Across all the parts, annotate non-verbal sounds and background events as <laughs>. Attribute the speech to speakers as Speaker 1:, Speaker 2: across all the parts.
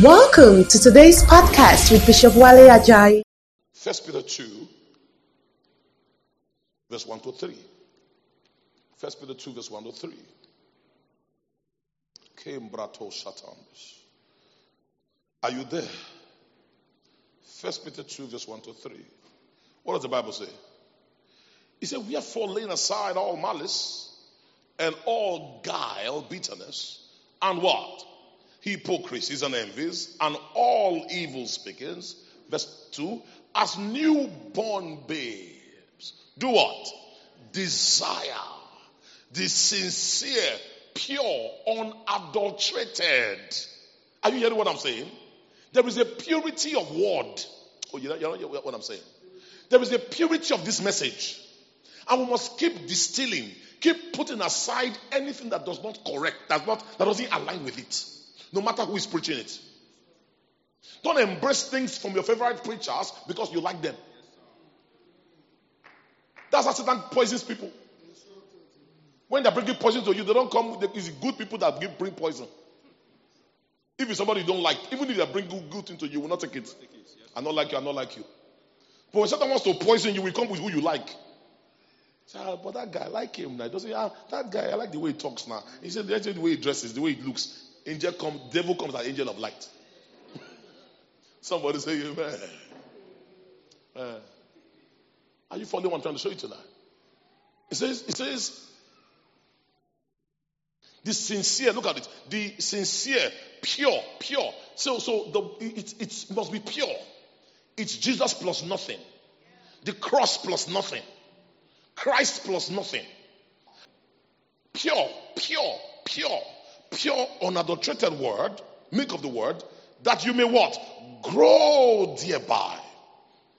Speaker 1: Welcome to today's podcast with Bishop Wale Ajayi.
Speaker 2: First Peter 2, verse 1 to 3. First Peter 2, verse 1 to 3. Kembrato Shatambus. Are you there? First Peter 2, verse 1 to 3. What does the Bible say? He said, we Wherefore laying aside all malice and all guile, bitterness, and what? Hypocrisies and envies, and all evil speakings. Verse 2 As newborn babes, do what? Desire the sincere, pure, unadulterated. Are you hearing what I'm saying? There is a purity of word. Oh, you know, you know what I'm saying? There is a purity of this message. And we must keep distilling, keep putting aside anything that does not correct, does not, that doesn't align with it. No matter who is preaching it. Don't embrace things from your favorite preachers because you like them. That's how Satan poisons people. When they're bringing poison to you, they don't come, it's good people that bring poison. If it's somebody you don't like, even if they bring good, good into you, you will not take it. I don't like you, I don't like you. But when Satan wants to poison you, will come with who you like. Say, ah, but that guy, I like him now. Doesn't ah, that guy, I like the way he talks now. He said, the way he dresses, the way he looks. Angel come, devil comes as angel of light. <laughs> Somebody say amen. Uh, are you following what I'm trying to show you tonight? It says, it says, the sincere, look at it. The sincere, pure, pure. So, so the, it, it must be pure. It's Jesus plus nothing. The cross plus nothing. Christ plus nothing. Pure, pure, pure, pure, unadulterated word, milk of the word, that you may what? Grow thereby.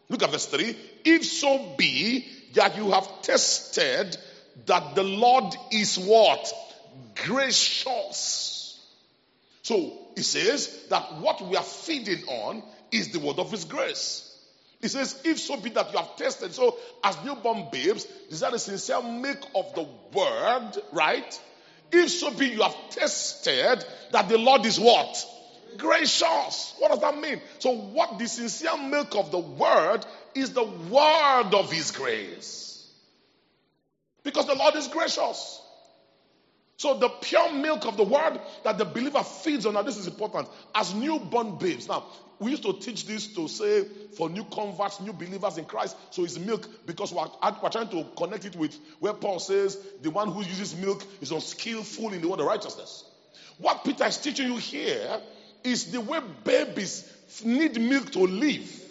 Speaker 2: Look at verse 3. If so be that you have tested that the Lord is what? Gracious. So he says that what we are feeding on is the word of his grace. He says, if so be that you have tested, so as newborn babes, desire the sincere milk of the word, right? If so be you have tested that the Lord is what? Gracious. What does that mean? So, what the sincere milk of the word is the word of his grace. Because the Lord is gracious. So the pure milk of the word that the believer feeds on, now this is important, as newborn babes. Now, we used to teach this to say for new converts, new believers in Christ. So it's milk because we're, we're trying to connect it with where Paul says the one who uses milk is unskillful in the word of righteousness. What Peter is teaching you here is the way babies need milk to live.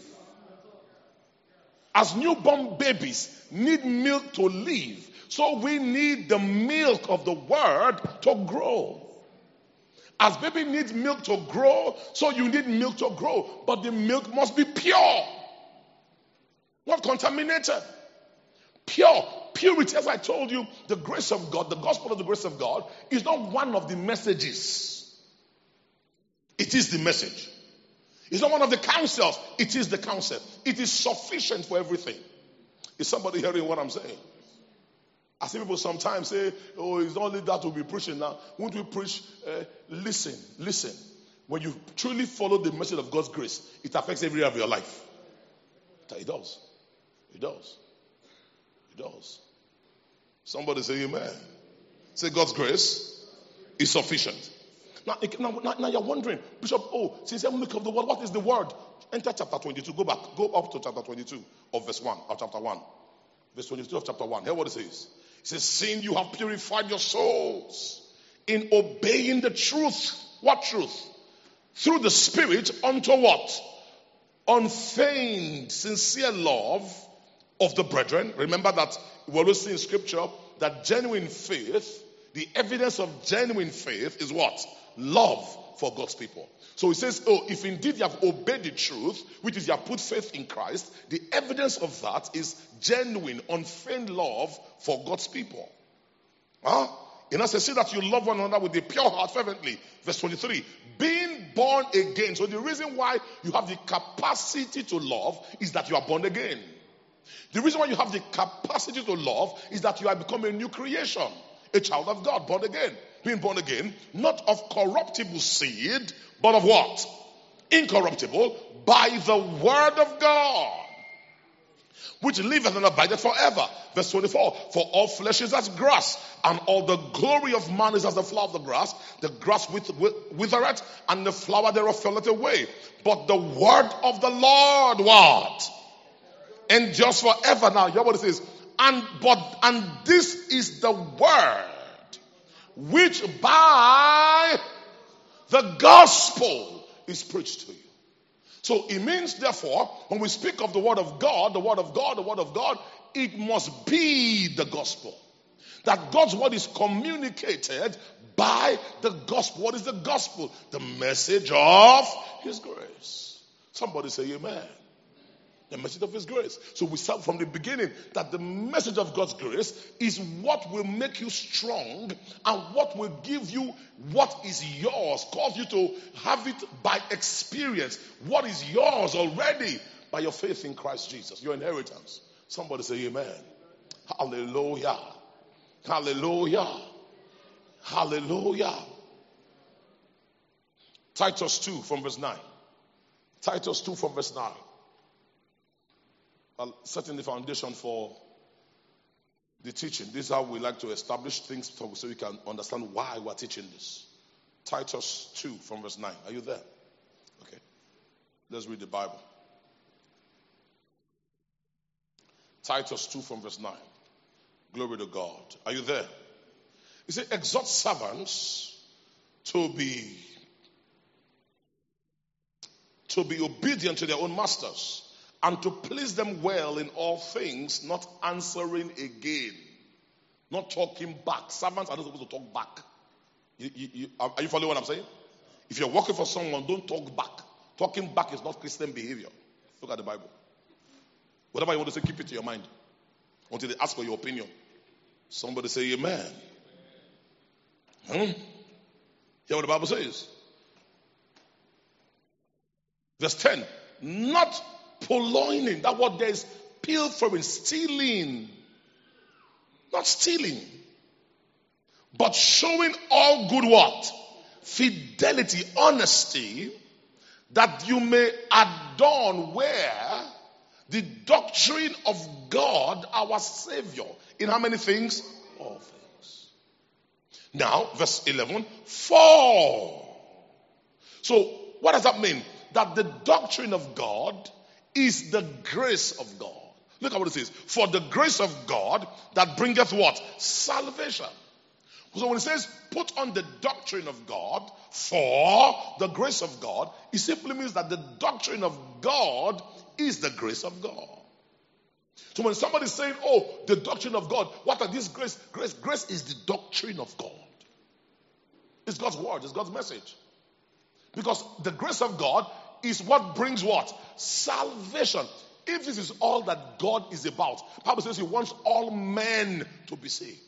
Speaker 2: As newborn babies need milk to live. So we need the milk of the word to grow. As baby needs milk to grow, so you need milk to grow. But the milk must be pure, not contaminated. Pure. Purity, as I told you, the grace of God, the gospel of the grace of God, is not one of the messages. It is the message. It's not one of the counsels. It is the counsel. It is sufficient for everything. Is somebody hearing what I'm saying? I see people sometimes say, oh, it's only that we'll be preaching now. Won't we preach? Uh, listen, listen. When you truly follow the message of God's grace, it affects every area of your life. It does. It does. It does. Somebody say amen. Say God's grace is sufficient. Now, now, now you're wondering, Bishop, oh, since I'm looking of the word, what is the word? Enter chapter 22. Go back. Go up to chapter 22 of verse 1, of chapter 1. Verse 22 of chapter 1. Hear what it says. Says, Seeing you have purified your souls in obeying the truth. What truth? Through the Spirit unto what? Unfeigned, sincere love of the brethren. Remember that we always see in scripture that genuine faith, the evidence of genuine faith is what? Love for God's people. So he says, Oh, if indeed you have obeyed the truth, which is you have put faith in Christ, the evidence of that is genuine, unfeigned love for God's people. Huh? In us, see that you love one another with a pure heart fervently. Verse 23. Being born again. So the reason why you have the capacity to love is that you are born again. The reason why you have the capacity to love is that you have become a new creation, a child of God, born again. Being born again, not of corruptible seed, but of what? incorruptible, by the word of God, which liveth and abideth forever. Verse 24, for all flesh is as grass, and all the glory of man is as the flower of the grass. The grass withereth, and the flower thereof falleth away. But the word of the Lord, what? Endures forever. Now, what it says. And, but, and this is the word which by the gospel is preached to you. So it means, therefore, when we speak of the word of God, the word of God, the word of God, it must be the gospel. That God's word is communicated by the gospel. What is the gospel? The message of his grace. Somebody say amen the message of His grace. So we start from the beginning that the message of God's grace is what will make you strong and what will give you what is yours, cause you to have it by experience. What is yours already by your faith in Christ Jesus, your inheritance. Somebody say amen. Hallelujah. Hallelujah. Hallelujah. Titus 2 from verse 9. Titus 2 from verse 9 Uh, setting the foundation for the teaching. This is how we like to establish things so we can understand why we're teaching this. Titus 2 from verse 9. Are you there? Okay. Let's read the Bible. Titus 2 from verse 9. Glory to God. Are you there? He said, exhort servants to be to be obedient to their own masters and to please them well in all things, not answering again, not talking back. Servants are not supposed to talk back. You, you, you, are you following what I'm saying? If you're working for someone, don't talk back. Talking back is not Christian behavior. Look at the Bible. Whatever you want to say, keep it to your mind until they ask for your opinion. Somebody say amen. Hmm? Hear what the Bible says. Verse 10. Not purloining. That word there is pilfering, stealing. Not stealing. But showing all good what? Fidelity, honesty, that you may adorn where the doctrine of God, our Savior. In how many things? All things. Now, verse 11, for. So, what does that mean? That the doctrine of God is the grace of God. Look at what it says. For the grace of God that bringeth what? Salvation. So when it says put on the doctrine of God for the grace of God, it simply means that the doctrine of God is the grace of God. So when somebody is saying, oh, the doctrine of God, what are these grace? Grace, grace is the doctrine of God. It's God's word, it's God's message. Because the grace of God is what brings what? Salvation. If this is all that God is about, Bible says He wants all men to be saved.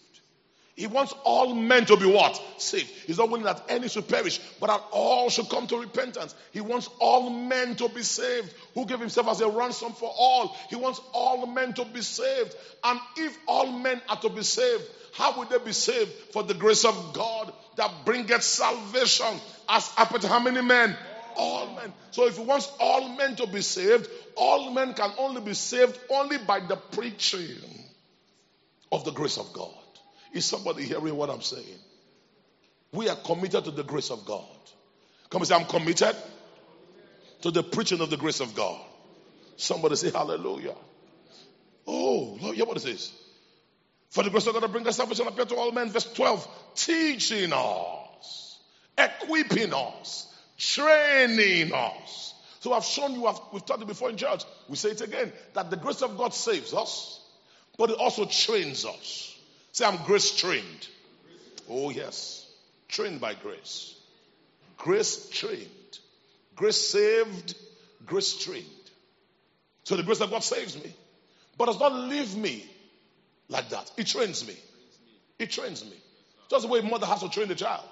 Speaker 2: He wants all men to be what? Saved. He's not willing that any should perish, but that all should come to repentance. He wants all men to be saved. Who gave himself as a ransom for all? He wants all men to be saved. And if all men are to be saved, how would they be saved? For the grace of God that bringeth salvation. As to how many men? All men. So if he wants all men to be saved, all men can only be saved only by the preaching of the grace of God. Is somebody hearing what I'm saying? We are committed to the grace of God. Come and say, I'm committed to the preaching of the grace of God. Somebody say hallelujah. Oh, Lord, hear what it says. For the grace of God to bring us salvation appear to all men. Verse 12. Teaching us, equipping us, training us. So I've shown you, we've taught it before in church. We say it again that the grace of God saves us, but it also trains us. Say, I'm grace trained. Oh, yes. Trained by grace. Grace trained. Grace saved, grace trained. So the grace of God saves me, but does not leave me like that. It trains me. It trains me. Just the way mother has to train the child,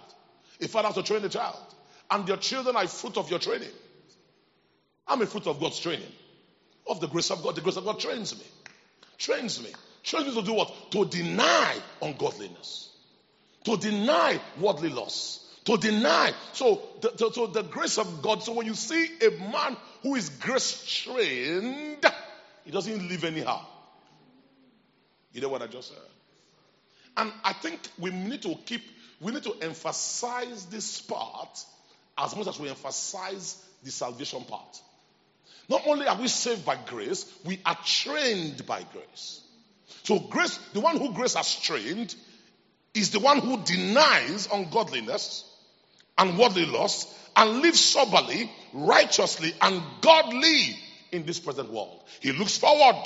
Speaker 2: a father has to train the child and your children are fruit of your training. I'm a fruit of God's training. Of the grace of God. The grace of God trains me. Trains me. Trains me to do what? To deny ungodliness. To deny worldly loss. To deny. So the, the grace of God. So when you see a man who is grace trained, he doesn't live anyhow. You know what I just said? And I think we need to keep, we need to emphasize this part as much as we emphasize the salvation part. Not only are we saved by grace, we are trained by grace. So grace, the one who grace has trained, is the one who denies ungodliness and worldly lust and lives soberly, righteously, and godly in this present world. He looks forward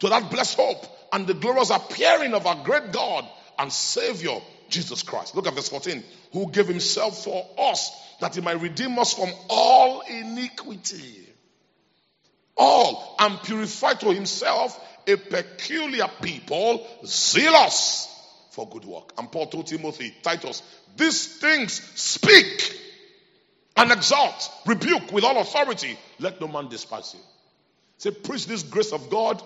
Speaker 2: to that blessed hope and the glorious appearing of our great God and Savior, Jesus Christ. Look at verse 14. Who gave himself for us that he might redeem us from all iniquity. All and purify to himself a peculiar people, zealous for good work. And Paul told Timothy, Titus, these things speak and exalt, rebuke with all authority. Let no man despise you. Say, preach this grace of God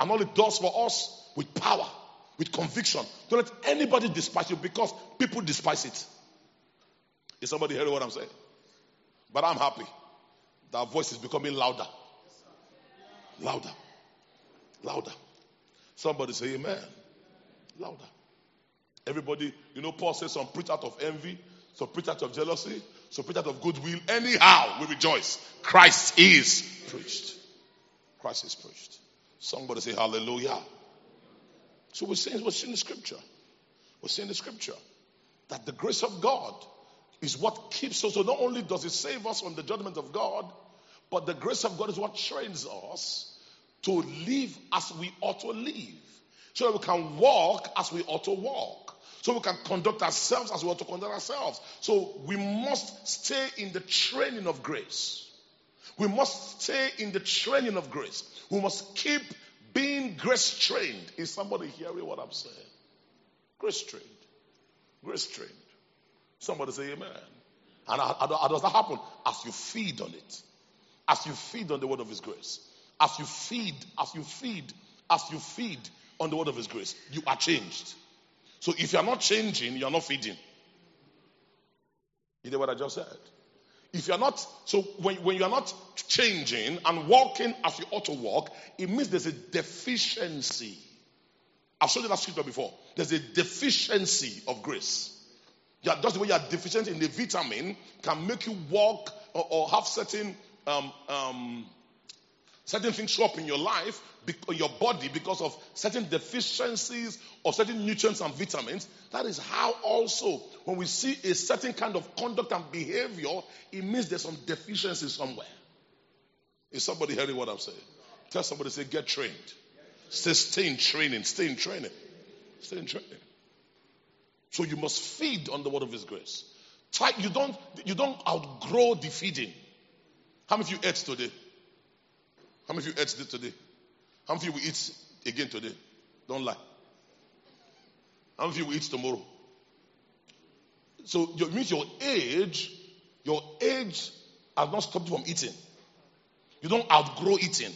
Speaker 2: and all it does for us with power, with conviction. Don't let anybody despise you because people despise it. Is somebody hearing what I'm saying? But I'm happy. That voice is becoming louder. Louder. Louder. Somebody say amen. Louder. Everybody, you know, Paul says some preach out of envy, some preach out of jealousy, some preach out of goodwill. Anyhow, we rejoice. Christ is preached. Christ is preached. Somebody say hallelujah. So we're saying, we're seeing the scripture. We're seeing the scripture that the grace of God is what keeps us. So not only does it save us from the judgment of God, but the grace of God is what trains us to live as we ought to live. So that we can walk as we ought to walk. So we can conduct ourselves as we ought to conduct ourselves. So we must stay in the training of grace. We must stay in the training of grace. We must keep being grace trained. Is somebody hearing what I'm saying? Grace trained. Grace trained. Somebody say amen. And how, does that happen? As you feed on it. As you feed on the word of his grace. As you feed, as you feed, as you feed on the word of his grace, you are changed. So if you are not changing, you are not feeding. You know what I just said? If you're not, so when, when you're not changing and walking as you ought to walk, it means there's a deficiency. I've shown you that scripture before. There's a deficiency of grace. Yeah, just the way you're deficient in the vitamin can make you walk or, or have certain um, um, certain things show up in your life, your body, because of certain deficiencies or certain nutrients and vitamins. That is how also, when we see a certain kind of conduct and behavior, it means there's some deficiency somewhere. Is somebody hearing what I'm saying? Tell somebody, say, get trained. Say, stay in training, stay in training. Stay in training. So you must feed on the word of His grace. Try, you don't, you don't outgrow the feeding. How many of you ate today? How many of you ate this today? How many of you will eat again today? Don't lie. How many of you will eat tomorrow? So it means your age, your age has not stopped you from eating. You don't outgrow eating.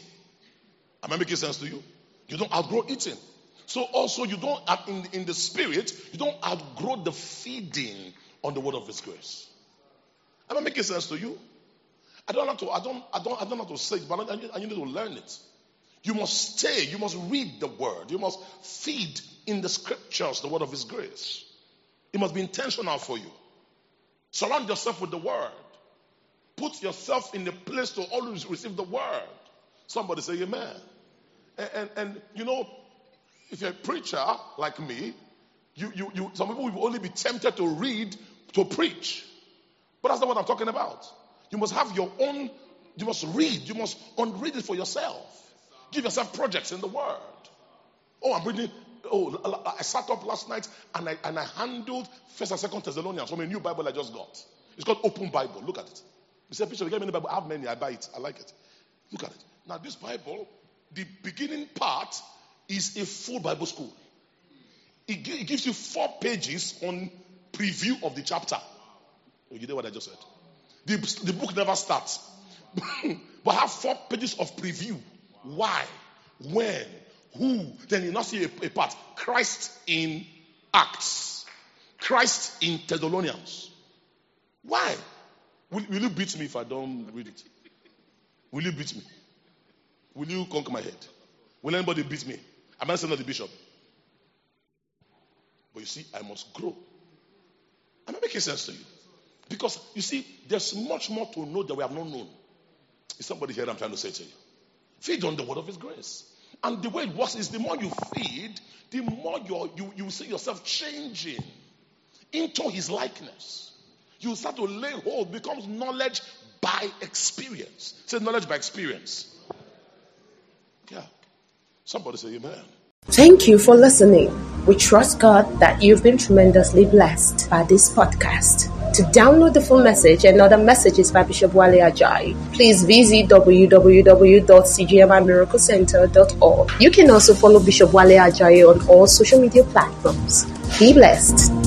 Speaker 2: Am I making sense to you? You don't outgrow eating. So also you don't uh, in, in the spirit, you don't outgrow the feeding on the word of his grace. Am I making sense to you? I don't have to, I don't, I don't, I don't have to say it, but I, I need to learn it. You must stay, you must read the word, you must feed in the scriptures the word of his grace. It must be intentional for you. Surround yourself with the word. Put yourself in the place to always receive the word. Somebody say amen. And, and, and you know, if you're a preacher like me, you, you, you, some people will only be tempted to read to preach. But that's not what I'm talking about. You must have your own, you must read, you must unread it for yourself. Give yourself projects in the Word. Oh, I'm reading. Oh, I sat up last night and I, and I handled First and Second Thessalonians from a new Bible I just got. It's called Open Bible. Look at it. You say, Bishop, you get me Bible. I have many. I buy it. I like it. Look at it. Now, this Bible, the beginning part is a full Bible school. It, gives you four pages on preview of the chapter. Oh, you know what I just said? The, the book never starts. <laughs> but have four pages of preview. Why? When? Who? Then you not see a, a part. Christ in Acts. Christ in Thessalonians. Why? Will, will you beat me if I don't read it? Will you beat me? Will you conquer my head? Will anybody beat me? I'm I saying not the bishop? But you see, I must grow. Am I making sense to you? Because you see, there's much more to know that we have not known. Is somebody here I'm trying to say to you? Feed on the word of his grace. And the way it works is the more you feed, the more you you, see yourself changing into his likeness. You start to lay hold, becomes knowledge by experience. Say knowledge by experience. Yeah. Somebody say amen.
Speaker 1: Thank you for listening. We trust God that you've been tremendously blessed by this podcast. To download the full message and other messages by Bishop Wale Ajayi, please visit www.cgmimiraclecentre.org. You can also follow Bishop Wale Ajayi on all social media platforms. Be blessed.